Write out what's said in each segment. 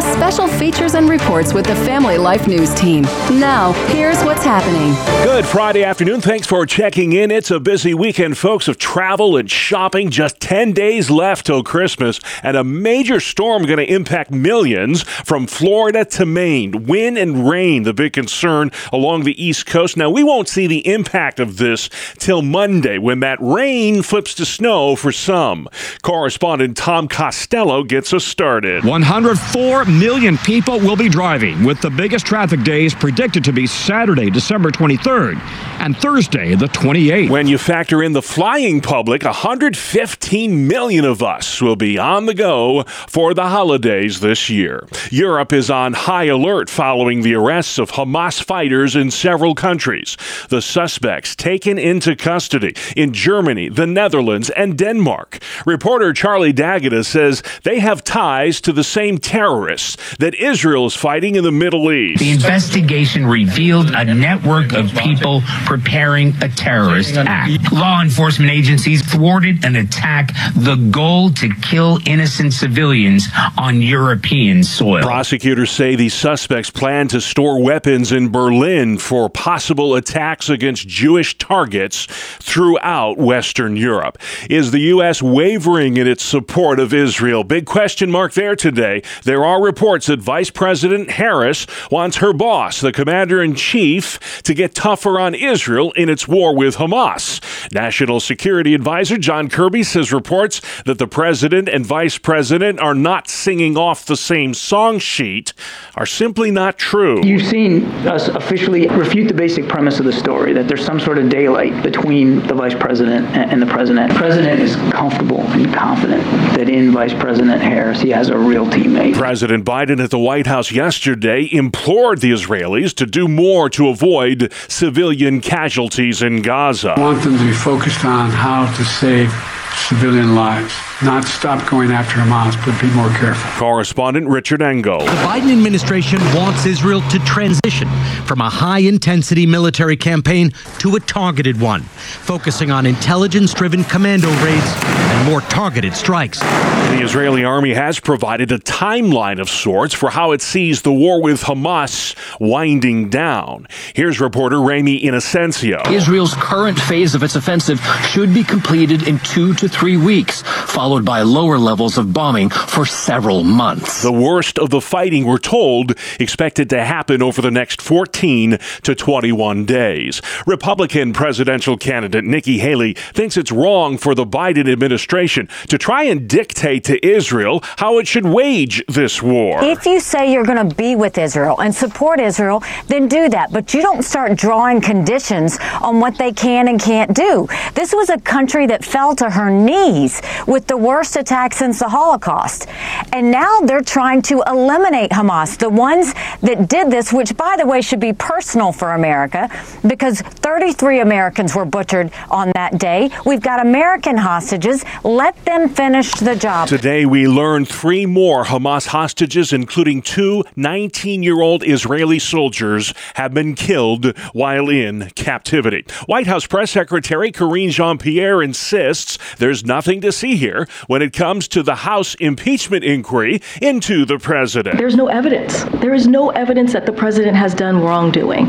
plus special features and reports with the Family Life News team. Now, here's what's happening. Good Friday afternoon. Thanks for checking in. It's a busy weekend, folks, of travel and shopping. Just 10 days left till Christmas, and a major storm going to impact millions from Florida to Maine. Wind and rain, the big concern along the East Coast. Now, we won't see the impact of this till Monday when that rain flips to snow for some. Correspondent Tom Costello gets us started. 104 million people will be driving, with the biggest traffic days predicted to be Saturday, December 23rd, and Thursday, the 28th. When you factor in the flying public, 115 million of us will be on the go for the holidays this year. Europe is on high alert following the arrests of Hamas fighters in several countries. The suspects taken into custody in Germany, the Netherlands, and Denmark. Reporter Charlie D'Agata says they have ties to the same terrorists that Israel is fighting in the Middle East. The investigation revealed a network of people preparing a terrorist act. Law enforcement agencies thwarted an attack, the goal to kill innocent civilians on European soil. Prosecutors say the suspects plan to store weapons in Berlin for possible attacks against Jewish targets throughout Western Europe. Is the U.S. wavering in its support of Israel? Big question mark there today. There are reports that Vice President Harris wants her boss, the commander in chief, to get tougher on Israel in its war with Hamas. National Security Advisor John Kirby says reports that the president and vice president are not singing off the same song sheet are simply not true. You've seen us officially refute the basic premise of the story that there's some sort of daylight between the vice president and the president. The president is comfortable and confident that in Vice President Harris he has a real teammate. President Biden at the White House yesterday implored the Israelis to do more to avoid civilian casualties in Gaza. I want them to be focused on how to save civilian lives, not stop going after Hamas, but be more careful. Correspondent Richard Engel. The Biden administration wants Israel to transition from a high intensity military campaign to a targeted one, focusing on intelligence driven commando raids and more targeted strikes. The Israeli army has provided a timeline of sorts for how it sees the war with Hamas winding down. Here's reporter Ramy Inocencio. Israel's current phase of its offensive should be completed in two to three weeks, followed by lower levels of bombing for several months. The worst of the fighting, we're told, expected to happen over the next 14 to 21 days. Republican presidential candidate Nikki Haley thinks it's wrong for the Biden administration to try and dictate to Israel how it should wage this war. If you say you're going to be with Israel and support Israel, then do that. But you don't start drawing conditions on what they can and can't do. This was a country that fell to her knees with the worst attack since the Holocaust. And now they're trying to eliminate Hamas, the ones that did this, which, by the way, should be personal for America because 33 Americans were butchered on that day. We've got American hostages. Let them finish the job. Today, we learned three more Hamas hostages, including two 19 year old Israeli soldiers, have been killed while in captivity. White House Press Secretary Karine Jean Pierre insists there's nothing to see here when it comes to the House impeachment inquiry into the president. There's no evidence. There is no evidence that the president has done wrongdoing.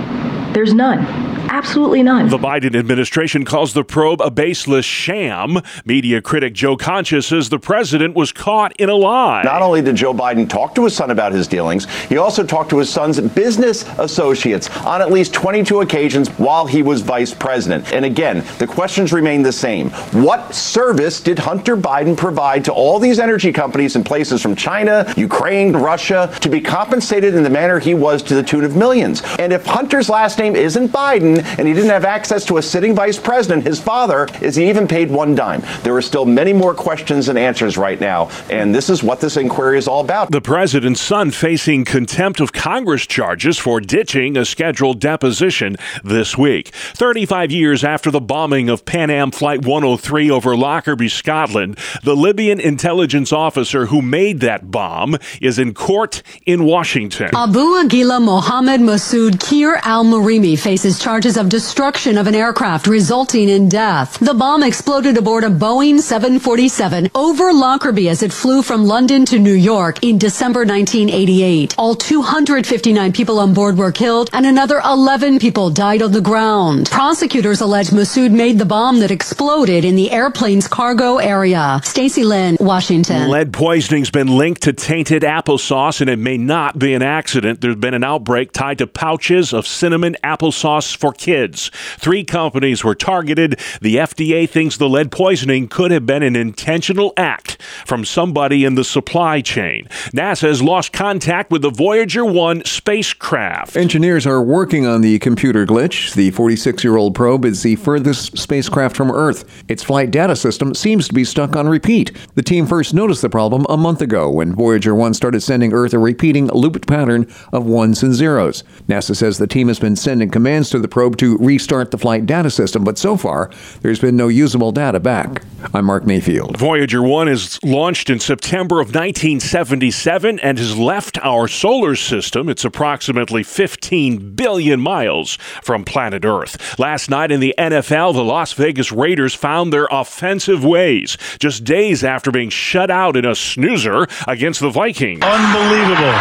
There's none. Absolutely none. The Biden administration calls the probe a baseless sham. Media critic Joe Concha says the president was caught in a lie. Not only did Joe Biden talk to his son about his dealings, he also talked to his son's business associates on at least 22 occasions while he was vice president. And again, the questions remain the same. What service did Hunter Biden provide to all these energy companies in places from China, Ukraine, Russia to be compensated in the manner he was to the tune of millions? And if Hunter's last name isn't Biden, Biden, and he didn't have access to a sitting vice president, his father, is he even paid one dime? There are still many more questions and answers right now, and this is what this inquiry is all about. The president's son facing contempt of Congress charges for ditching a scheduled deposition this week. 35 years after the bombing of Pan Am Flight 103 over Lockerbie, Scotland, the Libyan intelligence officer who made that bomb is in court in Washington. Abu Aguila Mohammed Masoud Kir al Marimi faces charges of destruction of an aircraft resulting in death. The bomb exploded aboard a Boeing 747 over Lockerbie as it flew from London to New York in December 1988. All 259 people on board were killed and another 11 people died on the ground. Prosecutors allege Masood made the bomb that exploded in the airplane's cargo area. Stacy Lynn, Washington. Lead poisoning's been linked to tainted applesauce, and it may not be an accident. There's been an outbreak tied to pouches of cinnamon applesauce for kids. Three companies were targeted. The FDA thinks the lead poisoning could have been an intentional act from somebody in the supply chain. NASA has lost contact with the Voyager 1 spacecraft. Engineers are working on the computer glitch. The 46 year old probe is the furthest spacecraft from Earth. Its flight data system seems to be stuck on repeat. The team first noticed the problem a month ago when Voyager 1 started sending Earth a repeating looped pattern of ones and zeros. NASA says the team has been sending commands to the probe to restart the flight data system, but so far, there's been no usable data back. I'm Mark Mayfield. Voyager 1 is launched in September of 1977 and has left our solar system. It's approximately 15 billion miles from planet Earth. Last night in the NFL, the Las Vegas Raiders found their offensive ways just days after being shut out in a snoozer against the Vikings. Unbelievable.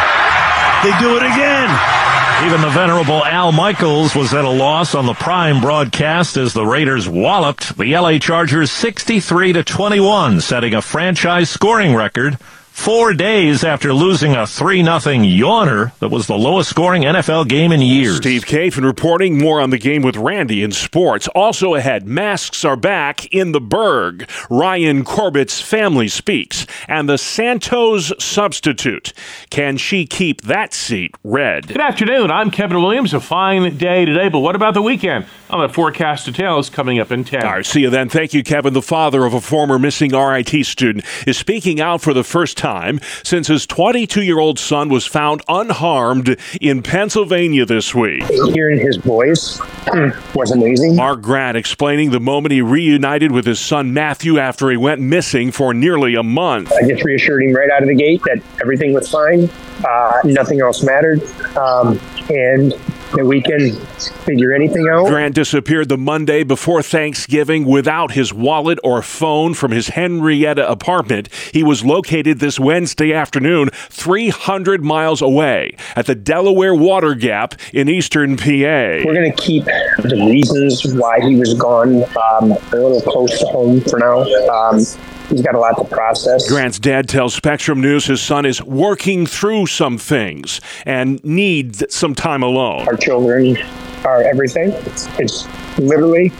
They do it again. Even the venerable Al Michaels was at a loss on the prime broadcast as the Raiders walloped the LA Chargers 63 to 21, setting a franchise scoring record four days after losing a 3 0 yawner that was the lowest scoring NFL game in years. Steve Kathan reporting more on the game with Randy in sports. Also ahead, masks are back in the Burgh. Ryan Corbett's family speaks. And the Santos substitute. Can she keep that seat red? Good afternoon. I'm Kevin Williams. A fine day today, but what about the weekend? On the forecast details coming up in 10. All right, see you then. Thank you, Kevin. The father of a former missing RIT student is speaking out for the first time time since his 22 year old son was found unharmed in Pennsylvania this week. Hearing his voice was amazing. Mark Grant explaining the moment he reunited with his son Matthew after he went missing for nearly a month. I just reassured him right out of the gate that everything was fine, uh, nothing else mattered, um, and that we can figure anything out. Grant disappeared the Monday before Thanksgiving without his wallet or phone from his Henrietta apartment. He was located this Wednesday afternoon 300 miles away at the Delaware Water Gap in eastern PA. We're going to keep the reasons why he was gone um, a little close to home for now. Um, he's got a lot to process. Grant's dad tells Spectrum News his son is working through some things and needs some time alone. Our children are everything. It's, it's literally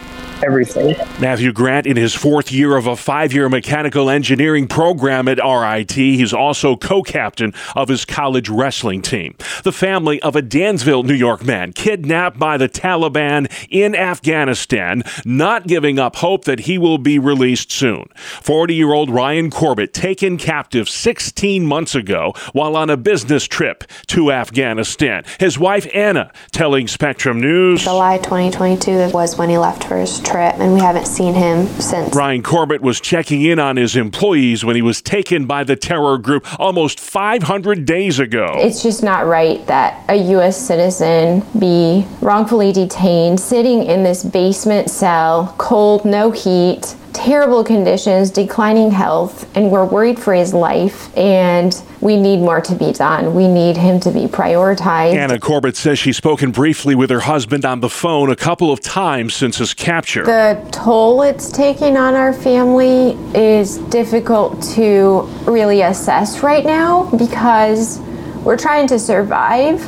everything. Matthew Grant, in his fourth year of a five year mechanical engineering program at RIT, he's also co captain of his college wrestling team. The family of a Dansville, New York man kidnapped by the Taliban in Afghanistan, not giving up hope that he will be released soon. 40 year old Ryan Corbett taken captive 16 months ago while on a business trip to Afghanistan. His wife Anna telling Spectrum News July 2022 was when he left for his trip, and we haven't seen him since. Ryan Corbett was checking in on his employees when he was taken by the terror group almost 500 days ago. It's just not right that a U.S. citizen be wrongfully detained, sitting in this basement cell, cold, no heat, terrible conditions, declining health, and we're worried for his life. And we need more to be done. We need him to be prioritized. Anna Corbett says she's spoken briefly with her husband on the phone a couple of times since his capture. The toll it's taking on our family is difficult to really assess right now because we're trying to survive.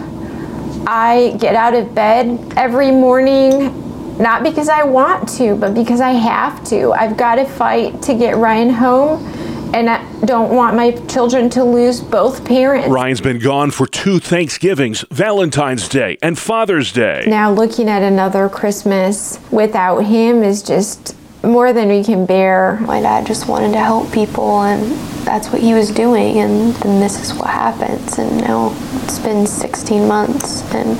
I get out of bed every morning not because I want to, but because I have to. I've got to fight to get Ryan home and I don't want my children to lose both parents. Ryan's been gone for two Thanksgivings, Valentine's Day, and Father's Day. Now, looking at another Christmas without him is just more than we can bear. My dad just wanted to help people, and that's what he was doing, and then this is what happens. And now it's been 16 months, and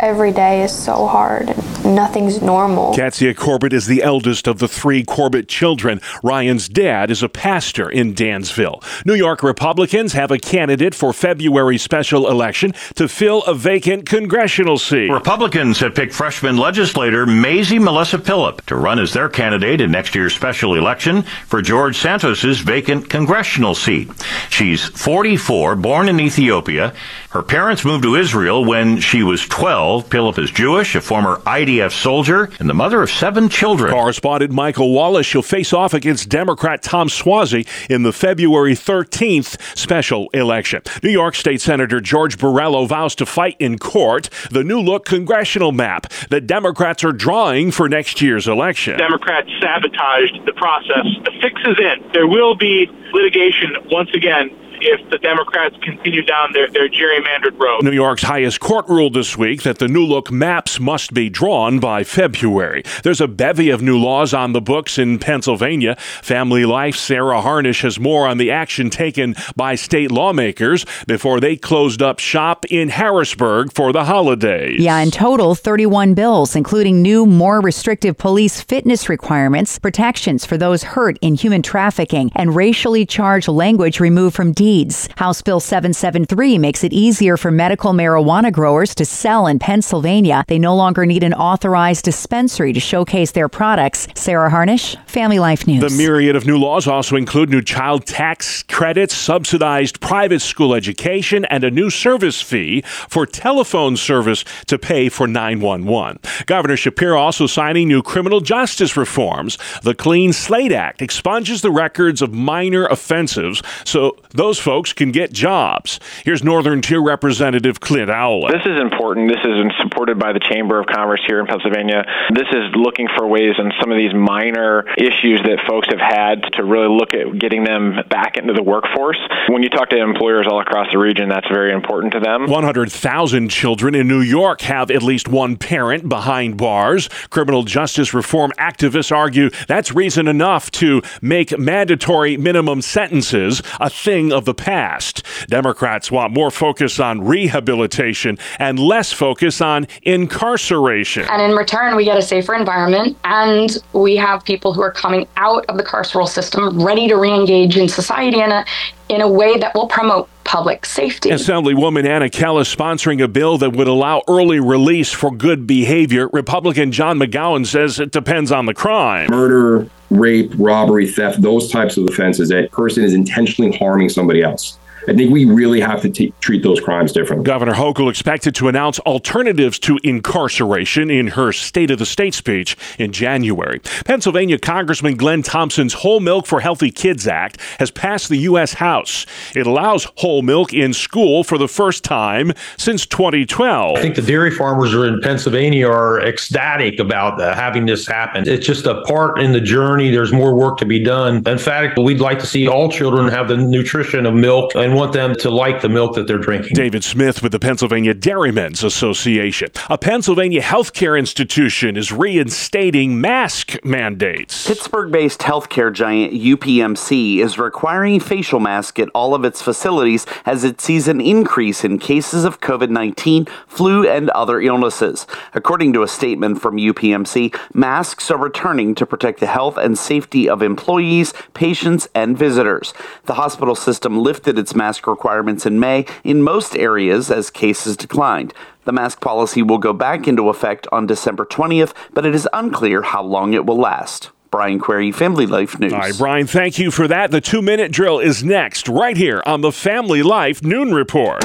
every day is so hard, and nothing's normal. Katsia Corbett is the eldest of the three Corbett children. Ryan's dad is a pastor in Dansville. New York Republicans have a candidate for February special election to fill a vacant congressional seat. Republicans have picked freshman legislator Mazie Melissa Pilip to run as their candidate in next year's special election for George Santos's vacant congressional seat. She's 44, born in Ethiopia. Her parents moved to Israel when she was 12. Pilip is Jewish, a former IDF soldier, and the mother of seven children. Correspondent Michael Wallace shall face off against Democrat Tom Suozzi in the February 13th special election. New York State Senator George Borrello vows to fight in court the new look congressional map that Democrats are drawing for next year's election. Democrats sabotaged the process. The fix is in. There will be litigation once again if the Democrats continue down their, their gerrymandered road. New York's highest court ruled this week that the new look maps must be drawn by February. There's a bevy of new laws on the books in Pennsylvania. Family Life Sarah Harnish has more on the action taken by state lawmakers before they closed up shop in Harrisburg for the holidays. Yeah, in total, 31 bills, including new, more restrictive police fitness requirements, protections for those hurt in human trafficking, and racially charged language removed from deeds. House Bill 773 makes it easier for medical marijuana growers to sell in Pennsylvania. They no longer need an authorized dispensary to showcase their products. Sarah Harnish, Family Life News. The myriad of new laws also include new child tax credits, subsidized private school education, and a new service fee for telephone service to pay for 911. Governor Shapiro also signing new criminal justice reforms. The Clean Slate Act expunges the records of minor offenses so those folks can get jobs. Here's Northern Tier Representative Clint Owlett. This is important. This is supported by the Chamber of Commerce here in Pennsylvania. This is looking for ways on some of these minor issues that folks have had to really look at getting them back into the workforce. When you talk to employers all across the region, that's very important to them. 100,000 children in New York have at least one parent behind bars. Criminal justice reform activists argue that's reason enough to make mandatory minimum sentences a thing of the past. Democrats want more focus on rehabilitation and less focus on incarceration. And in return, we get a safer environment and we have people who are coming out of the carceral system ready to re engage in society in a, in a way that will promote public safety. Assemblywoman Anna Kelles sponsoring a bill that would allow early release for good behavior. Republican John McGowan says it depends on the crime. Murder, rape, robbery, theft, those types of offenses, that person is intentionally harming somebody else. I think we really have to t- treat those crimes differently. Governor Hochul expected to announce alternatives to incarceration in her State of the State speech in January. Pennsylvania Congressman Glenn Thompson's Whole Milk for Healthy Kids Act has passed the U.S. House. It allows whole milk in school for the first time since 2012. I think the dairy farmers in Pennsylvania are ecstatic about uh, having this happen. It's just a part in the journey. There's more work to be done. In fact, we'd like to see all children have the nutrition of milk and want them to like the milk that they're drinking. David Smith with the Pennsylvania Dairymen's Association. A Pennsylvania healthcare institution is reinstating mask mandates. Pittsburgh based healthcare giant UPMC is requiring facial masks at all of its facilities as it sees an increase in cases of COVID 19, flu, and other illnesses. According to a statement from UPMC, masks are returning to protect the health and safety of employees, patients, and visitors. The hospital system lifted its mask requirements in May in most areas as cases declined. The mask policy will go back into effect on December 20th, but it is unclear how long it will last. Brian Query, Family Life News. All right, Brian, thank you for that. The two minute drill is next, right here on the Family Life Noon Report.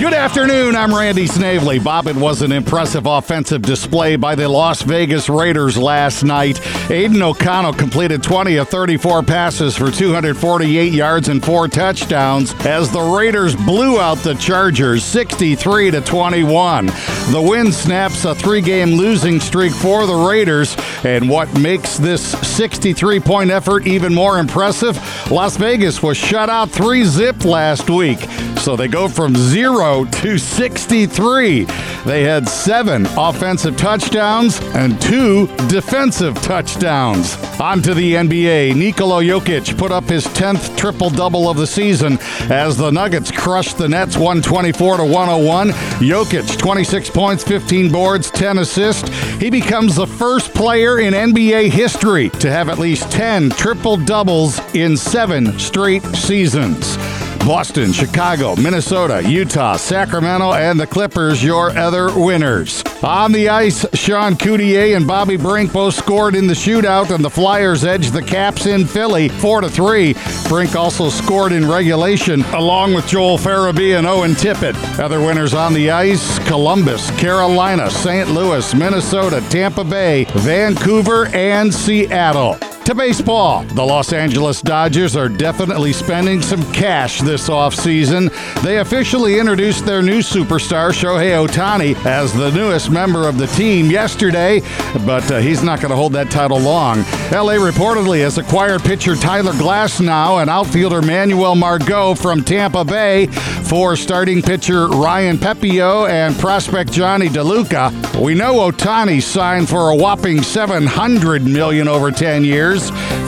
Good afternoon. I'm Randy Snavely. Bob, it was an impressive offensive display by the Las Vegas Raiders last night. Aidan O'Connell completed 20 of 34 passes for 248 yards and four touchdowns as the Raiders blew out the Chargers 63 to 21. The win snaps a three-game losing streak for the Raiders, and what makes this 63-point effort even more impressive, Las Vegas was shut out 3-zip last week. So they go from 0 to 63. They had 7 offensive touchdowns and 2 defensive touchdowns. On to the NBA. Nikola Jokic put up his 10th triple-double of the season as the Nuggets crushed the Nets 124 to 101. Jokic 26 points, 15 boards, 10 assists. He becomes the first player in NBA history to have at least 10 triple doubles in 7 straight seasons. Boston, Chicago, Minnesota, Utah, Sacramento, and the Clippers, your other winners. On the ice, Sean Couturier and Bobby Brink both scored in the shootout, and the Flyers edged the Caps in Philly 4 to 3. Brink also scored in regulation, along with Joel Farabee and Owen Tippett. Other winners on the ice Columbus, Carolina, St. Louis, Minnesota, Tampa Bay, Vancouver, and Seattle. To baseball, the Los Angeles Dodgers are definitely spending some cash this offseason. They officially introduced their new superstar, Shohei Ohtani, as the newest member of the team yesterday, but uh, he's not going to hold that title long. LA reportedly has acquired pitcher Tyler Glasnow and outfielder Manuel Margot from Tampa Bay for starting pitcher Ryan Pepiot and prospect Jonny DeLuca. We know Ohtani signed for a whopping 700 million over 10 years.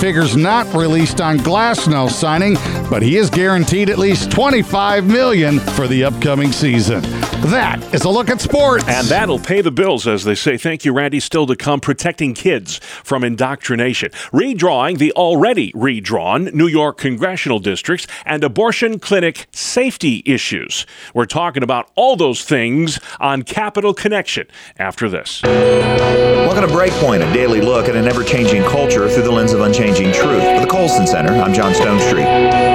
Figures not released on Glasnow signing, but he is guaranteed at least 25 million for the upcoming season. That is a look at sports. And that'll pay the bills, as they say. Thank you, Randy. Still to come, protecting kids from indoctrination, redrawing the already redrawn New York congressional districts, and abortion clinic safety issues. We're talking about all those things on Capital Connection after this. Welcome to Breakpoint, a daily look at an ever changing culture through the lens of unchanging truth. For the Colson Center, I'm John Stonestreet.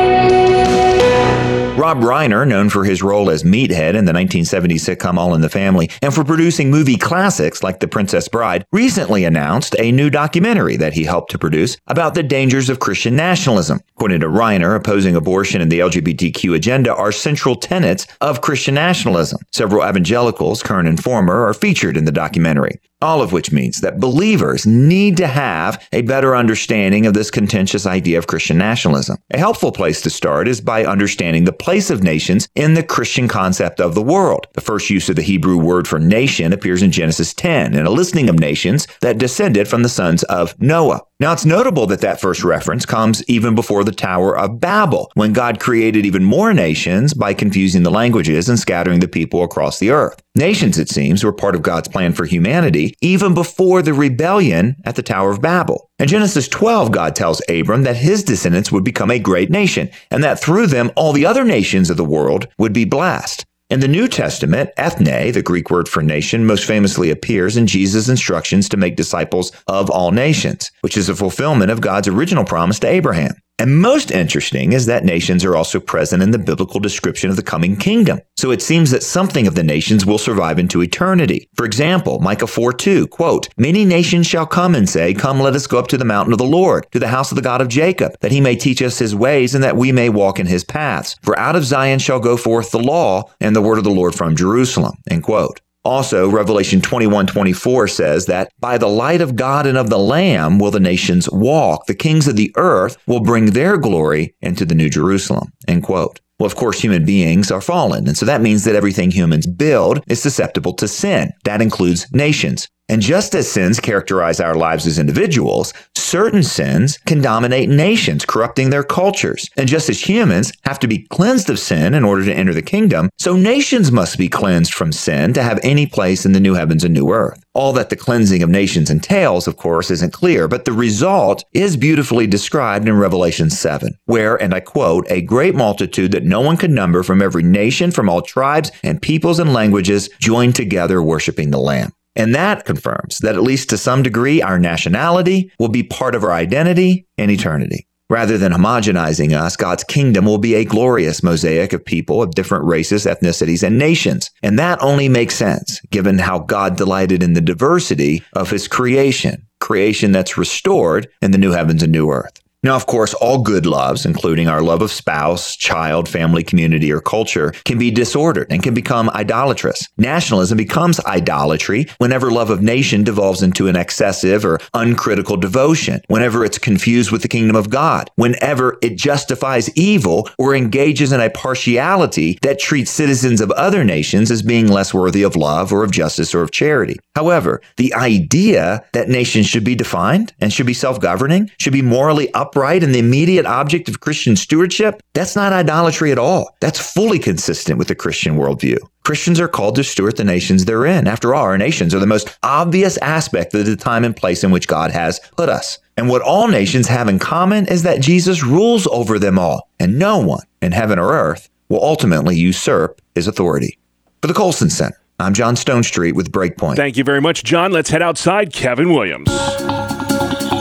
Rob Reiner, known for his role as Meathead in the 1970s sitcom All in the Family and for producing movie classics like The Princess Bride, recently announced a new documentary that he helped to produce about the dangers of Christian nationalism. According to Reiner, opposing abortion and the LGBTQ agenda are central tenets of Christian nationalism. Several evangelicals, current and former, are featured in the documentary. All of which means that believers need to have a better understanding of this contentious idea of Christian nationalism. A helpful place to start is by understanding the place of nations in the Christian concept of the world. The first use of the Hebrew word for nation appears in Genesis 10 in a listing of nations that descended from the sons of Noah. Now, it's notable that that first reference comes even before the Tower of Babel, when God created even more nations by confusing the languages and scattering the people across the earth. Nations, it seems, were part of God's plan for humanity even before the rebellion at the Tower of Babel. In Genesis 12, God tells Abram that his descendants would become a great nation, and that through them all the other nations of the world would be blessed. In the New Testament, ethne, the Greek word for nation, most famously appears in Jesus' instructions to make disciples of all nations, which is a fulfillment of God's original promise to Abraham. And most interesting is that nations are also present in the biblical description of the coming kingdom. So it seems that something of the nations will survive into eternity. For example, Micah 4 2, quote, Many nations shall come and say, Come, let us go up to the mountain of the Lord, to the house of the God of Jacob, that he may teach us his ways and that we may walk in his paths. For out of Zion shall go forth the law and the word of the Lord from Jerusalem, end quote. Also, Revelation 21 24 says that by the light of God and of the Lamb will the nations walk. The kings of the earth will bring their glory into the New Jerusalem. End quote. Well, of course, human beings are fallen. And so that means that everything humans build is susceptible to sin. That includes nations. And just as sins characterize our lives as individuals, certain sins can dominate nations, corrupting their cultures. And just as humans have to be cleansed of sin in order to enter the kingdom, so nations must be cleansed from sin to have any place in the new heavens and new earth. All that the cleansing of nations entails, of course, isn't clear, but the result is beautifully described in Revelation 7, where, and I quote, a great multitude that no one could number from every nation, from all tribes and peoples and languages joined together worshiping the Lamb. And that confirms that at least to some degree, our nationality will be part of our identity in eternity. Rather than homogenizing us, God's kingdom will be a glorious mosaic of people of different races, ethnicities, and nations. And that only makes sense given how God delighted in the diversity of his creation, creation that's restored in the new heavens and new earth. Now, of course, all good loves, including our love of spouse, child, family, community, or culture, can be disordered and can become idolatrous. Nationalism becomes idolatry whenever love of nation devolves into an excessive or uncritical devotion, whenever it's confused with the kingdom of God, whenever it justifies evil or engages in a partiality that treats citizens of other nations as being less worthy of love or of justice or of charity. However, the idea that nations should be defined and should be self-governing, should be morally up upright and the immediate object of Christian stewardship, that's not idolatry at all. That's fully consistent with the Christian worldview. Christians are called to steward the nations they're in. After all, our nations are the most obvious aspect of the time and place in which God has put us. And what all nations have in common is that Jesus rules over them all, and no one in heaven or earth will ultimately usurp his authority. For the Colson Center, I'm John Stonestreet with Breakpoint. Thank you very much, John. Let's head outside. Kevin Williams.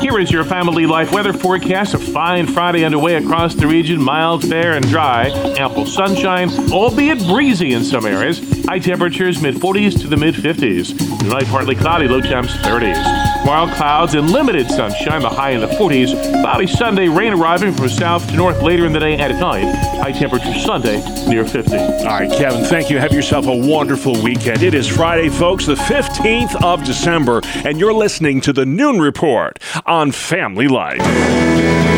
Here is your family life weather forecast. A fine Friday underway across the region. Mild, fair, and dry. Ample sunshine, albeit breezy in some areas. High temperatures mid 40s to the mid 50s. Tonight, partly cloudy, low temps 30s. Tomorrow, clouds and limited sunshine, the high in the 40s. Cloudy Sunday, rain arriving from south to north later in the day and at night. High temperature Sunday near 50. All right, Kevin, thank you. Have yourself a wonderful weekend. It is Friday, folks, the 15th of December, and you're listening to the Noon Report on Family Life.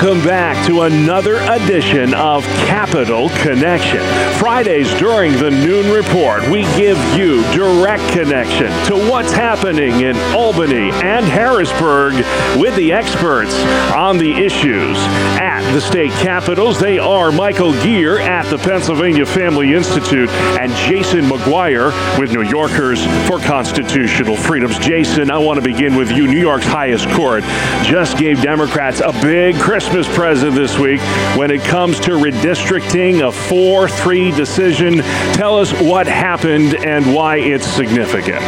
Welcome back to another edition of Capital Connection. Fridays during the noon report, we give you direct connection to what's happening in Albany and Harrisburg with the experts on the issues at the state capitals. They are Michael Geer at the Pennsylvania Family Institute and Jason McGuire with New Yorkers for Constitutional Freedoms. Jason, I want to begin with you. New York's highest court just gave Democrats a big Christmas present this week when it comes to redistricting a 4 3 decision. Tell us what happened and why it's significant.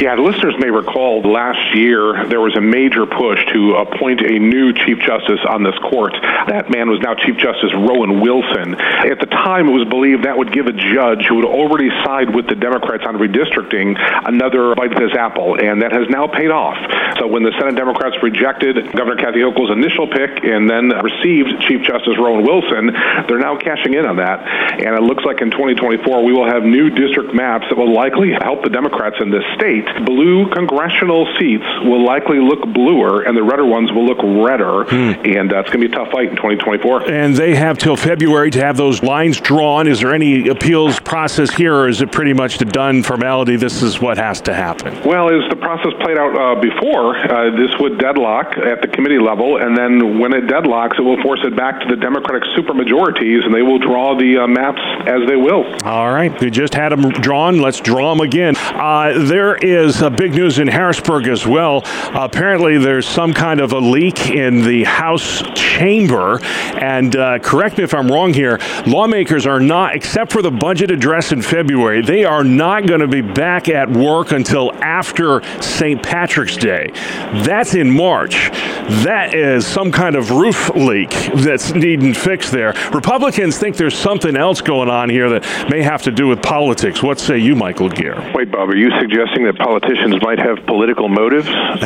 Yeah, the listeners may recall last year there was a major push to appoint a new Chief Justice on this court. That man was now Chief Justice Rowan Wilson. At the time, it was believed that would give a judge who would already side with the Democrats on redistricting another bite of this apple, and that has now paid off. So when the Senate Democrats rejected Governor Kathy Hochul's initial pick and then received Chief Justice Rowan Wilson, they're now cashing in on that. And it looks like in 2024 we will have new district maps that will likely help the Democrats in this state blue congressional seats will likely look bluer and the redder ones will look redder. Hmm. And uh, it's going to be a tough fight in 2024. And they have till February to have those lines drawn. Is there any appeals process here, or is it pretty much the done formality? This is what has to happen. Well, as the process played out uh, before, uh, this would deadlock at the committee level, and then when it deadlocks, it will force it back to the Democratic supermajorities, and they will draw the uh, maps as they will. All right. We just had them drawn. Let's draw them again. Uh, there is is uh, big news in Harrisburg as well. Apparently, there's some kind of a leak in the House chamber. And uh, correct me if I'm wrong here, lawmakers are not, except for the budget address in February, they are not going to be back at work until after St. Patrick's Day. That's in March. That is some kind of roof leak that's needing fixed there. Republicans think there's something else going on here that may have to do with politics. What say you, Michael Geer? Wait, Bob, are you suggesting that politicians might have political motives? oh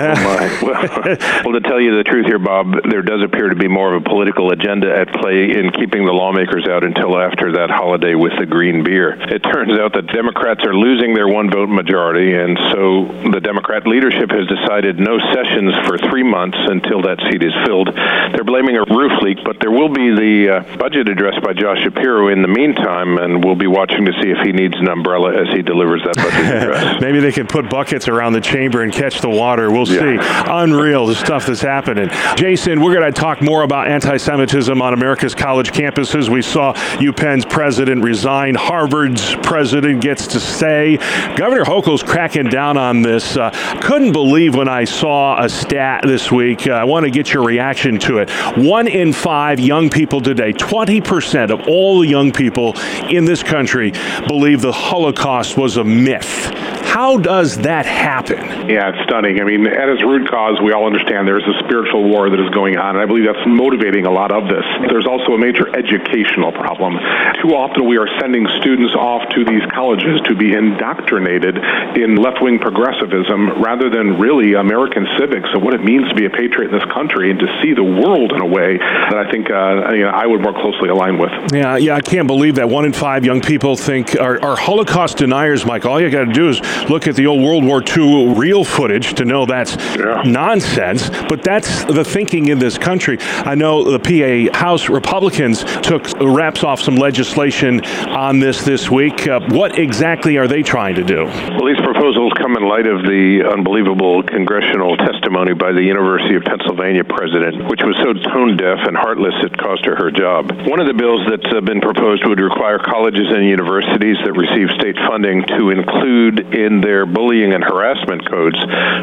well, well, to tell you the truth here, Bob, there does appear to be more of a political agenda at play in keeping the lawmakers out until after that holiday with the green beer. It turns out that Democrats are losing their one vote majority, and so the Democrat leadership has decided no sessions for three months until that seat is filled. They're blaming a roof leak, but there will be the uh, budget address by Josh Shapiro in the meantime, and we'll be watching to see if he needs an umbrella as he delivers that budget address. Maybe they can put buckets around the chamber and catch the water. We'll yeah. see. Unreal, the stuff that's happening. Jason, we're going to talk more about anti Semitism on America's college campuses. We saw UPenn's president resign, Harvard's president gets to stay. Governor Hochul's cracking down on this. Uh, couldn't believe when I saw a stat this week. Uh, I want to get your reaction to it. One in five young people today, 20% of all the young people in this country believe the Holocaust was a myth. How does that happen? Yeah, it's stunning. I mean, at its root cause, we all understand there's a spiritual war that is going on, and I believe that's motivating a lot of this. There's also a major educational problem. Too often, we are sending students off to these colleges to be indoctrinated in left wing progressivism rather than really American civics and what it means to be a patriot in this country and to see the world in a way that I think uh, you know, I would more closely align with. Yeah, yeah, I can't believe that one in five young people think are, are Holocaust deniers, Mike. All you got to do is look at the old World War II real footage to know that's yeah. nonsense. But that's the thinking in this country. I know the PA House Republicans took wraps off some legislation on this this week. Uh, what exactly are they trying to do? Well, these proposals come in light of the unbelievable congressional testimony by the University of Pennsylvania president, which was so tone deaf and heartless it cost her her job. One of the bills that's uh, been proposed would require colleges and universities that receive state funding to include in their bullying and harassment codes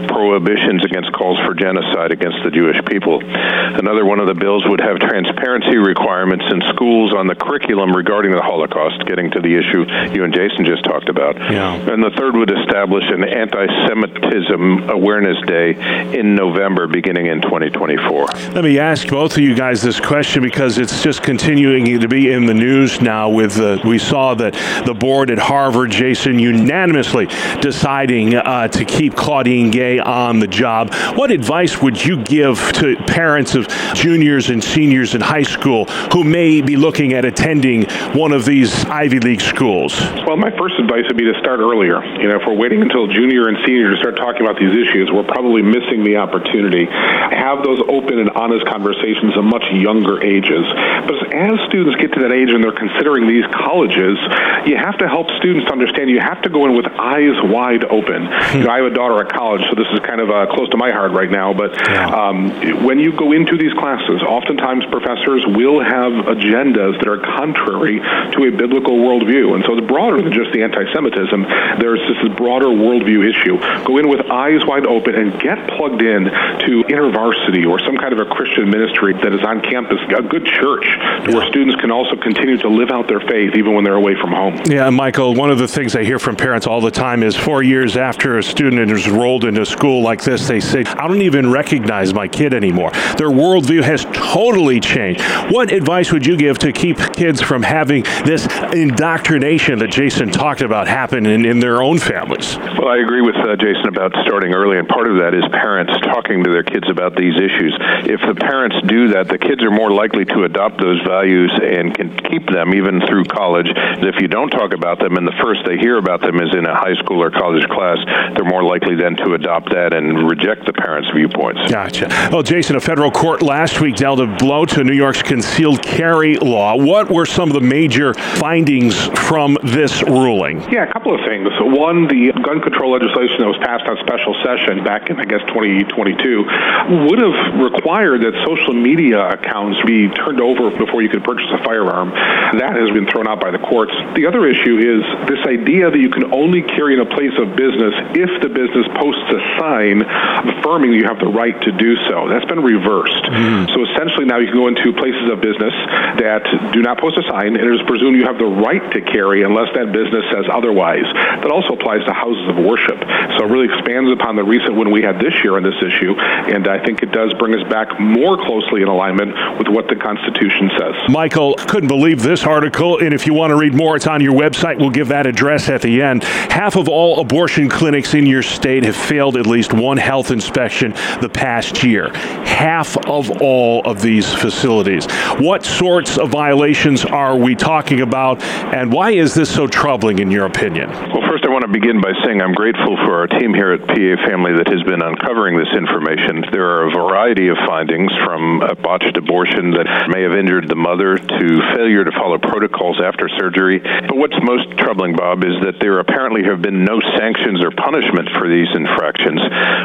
prohibitions against calls for genocide against the Jewish people. Another one of the bills would have transparency requirements in schools on the curriculum regarding the Holocaust, getting to the issue you and Jason just talked about. Yeah. And the third would establish an anti Semitism Awareness Day in November beginning in 2024. Let me ask both of you guys this question because it's just continuing to be in the news now. With uh, we saw that the board at Harvard, Jason, unanimously deciding uh, to keep Claudine Gay on the job. What advice would you give to parents of juniors and seniors in high school who may be looking at attending one of these Ivy League schools? Well, my first advice would be to start earlier. You know, if we're waiting until junior and senior to start talking about these issues, we're probably missing the opportunity. Have those open and honest conversations at much younger ages. But as students get to that age and they're considering these colleges, you have to help students understand you have to go in with eyes wide open. You know, I have a daughter at college, so this is kind of uh, close to my heart right now. But um, when you go into these classes, oftentimes professors will have agendas that are contrary to a biblical worldview, and so it's broader than just the anti-Semitism. There's this broader worldview issue. Go in with eyes wide open and get plugged in to InterVarsity or some kind of a Christian ministry that is on campus, a good church where students can also continue to live out their faith even when they're away from home. Yeah, Michael, one of the things I hear from parents all the time is four years after a student is enrolled in a school like this, they say, I don't even recognize my kid anymore. Their worldview has totally changed. What advice would you give to keep kids from having this indoctrination that Jason talked about happen in, in their own families? Well, I agree with uh, Jason about starting early, and part of that is parents talking to their kids about these issues. If the parents do that, the kids are more likely to adopt those values and can keep them even through college. If you don't talk about them and the first they hear about them is in a high school or college class, they're more likely then to adopt that and reject the parents' viewpoints. Gotcha. Well, Jason, a federal court last week dealt a blow to New York's concealed carry law. What were some of the major findings from this ruling? Yeah, a couple of things. One, the gun control legislation that was passed on special session back in, I guess, 2022 would have required that social media accounts be turned over before you could purchase a firearm. That has been thrown out by the courts. The other issue is this idea that you can only carry in a place of business if the business posts a sign affirming you have the right to do so. That's been reversed. Mm. So essentially now you can go into places of business that do not post a sign and it is presumed you have the right to carry unless that business says otherwise. That also applies to houses of worship. So it really expands upon the recent one we had this year on this issue, and I think it does bring us back more closely in alignment with what the Constitution says. Michael, couldn't believe this article, and if you want to read more, it's on your website. We'll give that address at the end. Half of all abortion clinics in your state have failed at least one health inspection the past year. Half of all of these facilities. What sorts of violations are we talking about, and why is this so troubling in your opinion? Well, first, I want to begin by saying I'm grateful for our team here at PA Family that has been uncovering this information. There are a variety of findings from a botched abortion that may have injured the mother to failure to follow protocols after surgery. But what's most troubling, Bob, is that there apparently have been no sanctions or punishment for these infractions,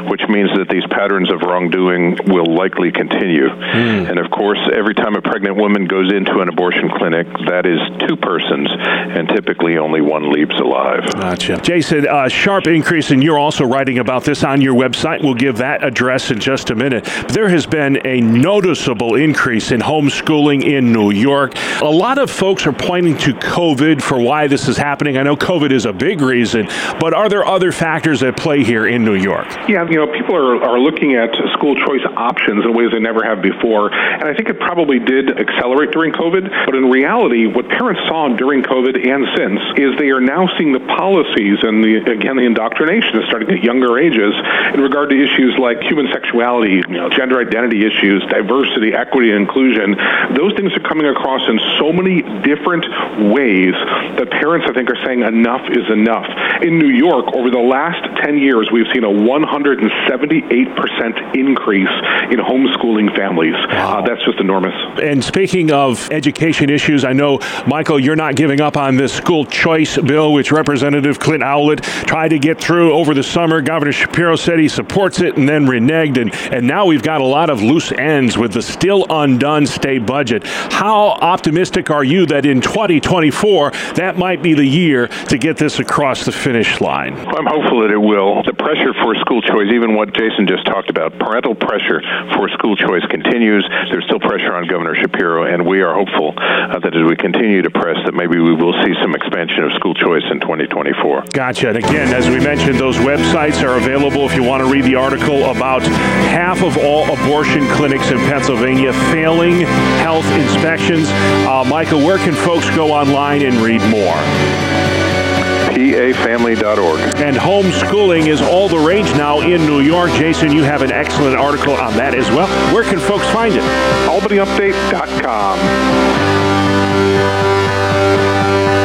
which means that these patterns of wrongdoing will likely continue. Mm. And of course, every time a pregnant woman goes into an abortion clinic, that is two persons, and typically only one leaps alive. Gotcha. Jason, uh, sharp increase, and you're also writing about this on your website. We'll give that address in just a minute. But there has been a noticeable increase in homeschooling in New York. A lot of folks are pointing to COVID for why this is happening. I know COVID is a big reason, but are there other factors at play here in New York? Yeah, you know, people are, are looking at school choice options in ways they never have before. And I think it probably did accelerate during COVID. But in reality, what parents saw during COVID and since is they are now seeing the policies and the, again, the indoctrination is starting at younger ages in regard to issues like human sexuality, you know, gender identity issues, diversity, equity, and inclusion. Those things are coming across in so many different ways that parents, I think, are saying enough is enough. In New York, over the last 10 years, we've seen a 178% increase in homeschooling families. Uh, that's just enormous. And speaking of education issues, I know, Michael, you're not giving up on this school choice bill, which Representative Clint Owlett tried to get through over the summer. Governor Shapiro said he supports it and then reneged. And, and now we've got a lot of loose ends with the still undone state budget. How optimistic are you that in 2024 that might be the year to get this across the finish line? I'm hopeful that it will. The pressure for school choice, even what Jason just talked about, parental pressure for school choice continues. There's still pressure on Governor Shapiro, and we are hopeful uh, that as we continue to press, that maybe we will see some expansion of school choice in 2024. Gotcha. And again, as we mentioned, those websites are available if you want to read the article about half of all abortion clinics in Pennsylvania failing health inspections. Uh, Michael, where can folks go online and read more? pafamily.org. And homeschooling is all the rage now in New York. Jason, you have an excellent article on that as well. Where can folks find it? AlbanyUpdate.com.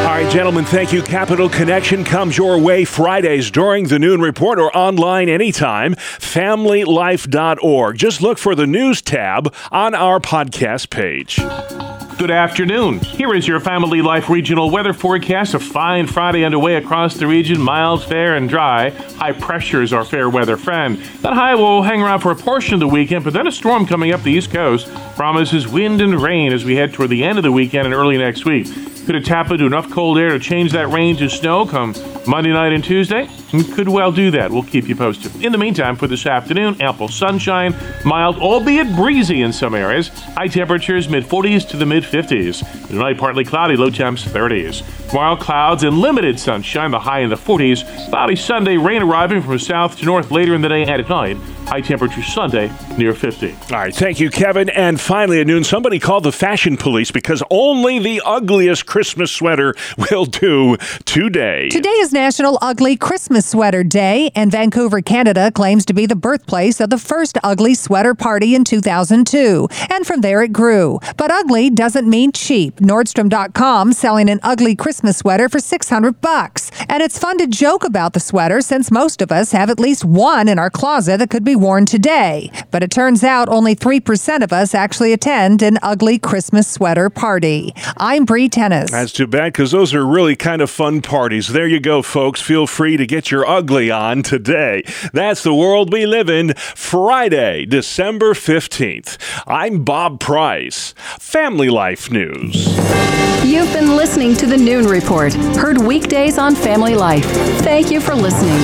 All right, gentlemen, thank you. Capital Connection comes your way Fridays during the noon report or online anytime. FamilyLife.org. Just look for the news tab on our podcast page. Good afternoon. Here is your Family Life regional weather forecast. A fine Friday underway across the region. Mild, fair, and dry. High pressure is our fair weather friend. That high will hang around for a portion of the weekend, but then a storm coming up the East Coast promises wind and rain as we head toward the end of the weekend and early next week. Could it tap into enough cold air to change that rain to snow come Monday night and Tuesday? Could well do that. We'll keep you posted. In the meantime, for this afternoon, ample sunshine, mild, albeit breezy in some areas. High temperatures mid 40s to the mid 50s. Tonight, partly cloudy, low temps 30s. Tomorrow, clouds and limited sunshine, the high in the 40s. Cloudy Sunday, rain arriving from south to north later in the day and at night. High temperature Sunday near 50. All right, thank you, Kevin. And finally, at noon, somebody called the fashion police because only the ugliest Christmas sweater will do today. Today is National Ugly Christmas Sweater Day, and Vancouver, Canada claims to be the birthplace of the first ugly sweater party in 2002. And from there it grew. But ugly doesn't mean cheap. Nordstrom.com selling an ugly Christmas sweater for 600 bucks. And it's fun to joke about the sweater since most of us have at least one in our closet that could be worn today. But it turns out only 3% of us actually attend an ugly Christmas sweater party. I'm Bree Tennis. That's too bad because those are really kind of fun parties. There you go, folks. Feel free to get your ugly on today. That's the world we live in. Friday, December 15th. I'm Bob Price. Family Life News. You've been listening to the Noon Report, heard weekdays on Family Life. Thank you for listening.